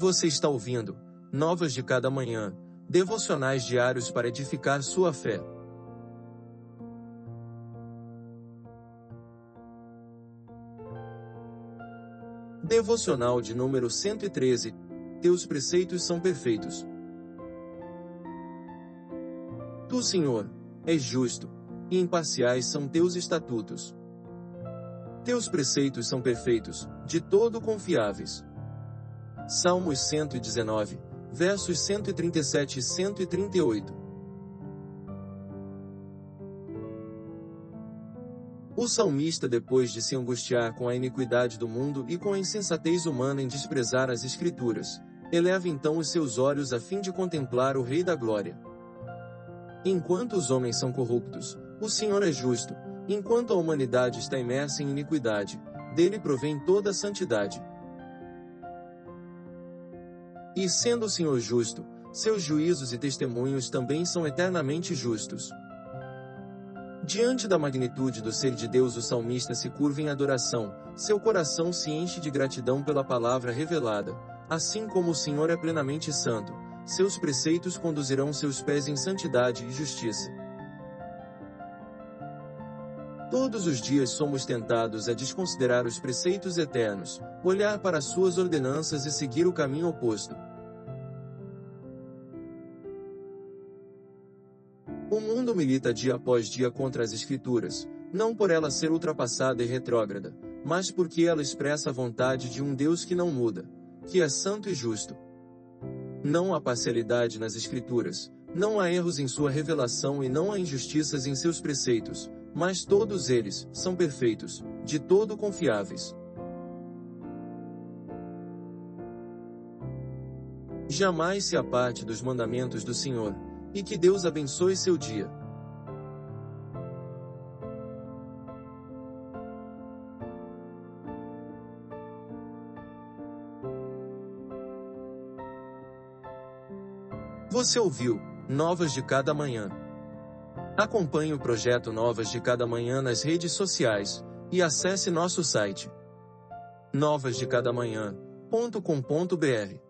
Você está ouvindo Novas de Cada Manhã, devocionais diários para edificar sua fé. Devocional de número 113. Teus preceitos são perfeitos. Tu, Senhor, és justo, e imparciais são teus estatutos. Teus preceitos são perfeitos, de todo confiáveis. Salmos 119, versos 137 e 138. O salmista, depois de se angustiar com a iniquidade do mundo e com a insensatez humana em desprezar as Escrituras, eleva então os seus olhos a fim de contemplar o Rei da Glória. Enquanto os homens são corruptos, o Senhor é justo, enquanto a humanidade está imersa em iniquidade, dele provém toda a santidade. E sendo o Senhor justo, seus juízos e testemunhos também são eternamente justos. Diante da magnitude do ser de Deus, o salmista se curva em adoração, seu coração se enche de gratidão pela palavra revelada. Assim como o Senhor é plenamente santo, seus preceitos conduzirão seus pés em santidade e justiça. Todos os dias somos tentados a desconsiderar os preceitos eternos, olhar para suas ordenanças e seguir o caminho oposto. O mundo milita dia após dia contra as Escrituras, não por ela ser ultrapassada e retrógrada, mas porque ela expressa a vontade de um Deus que não muda, que é santo e justo. Não há parcialidade nas Escrituras, não há erros em sua revelação e não há injustiças em seus preceitos, mas todos eles são perfeitos, de todo confiáveis. Jamais se aparte dos mandamentos do Senhor, e que Deus abençoe seu dia. Você ouviu Novas de Cada Manhã. Acompanhe o projeto Novas de Cada Manhã nas redes sociais e acesse nosso site novasdecadamanhã.com.br.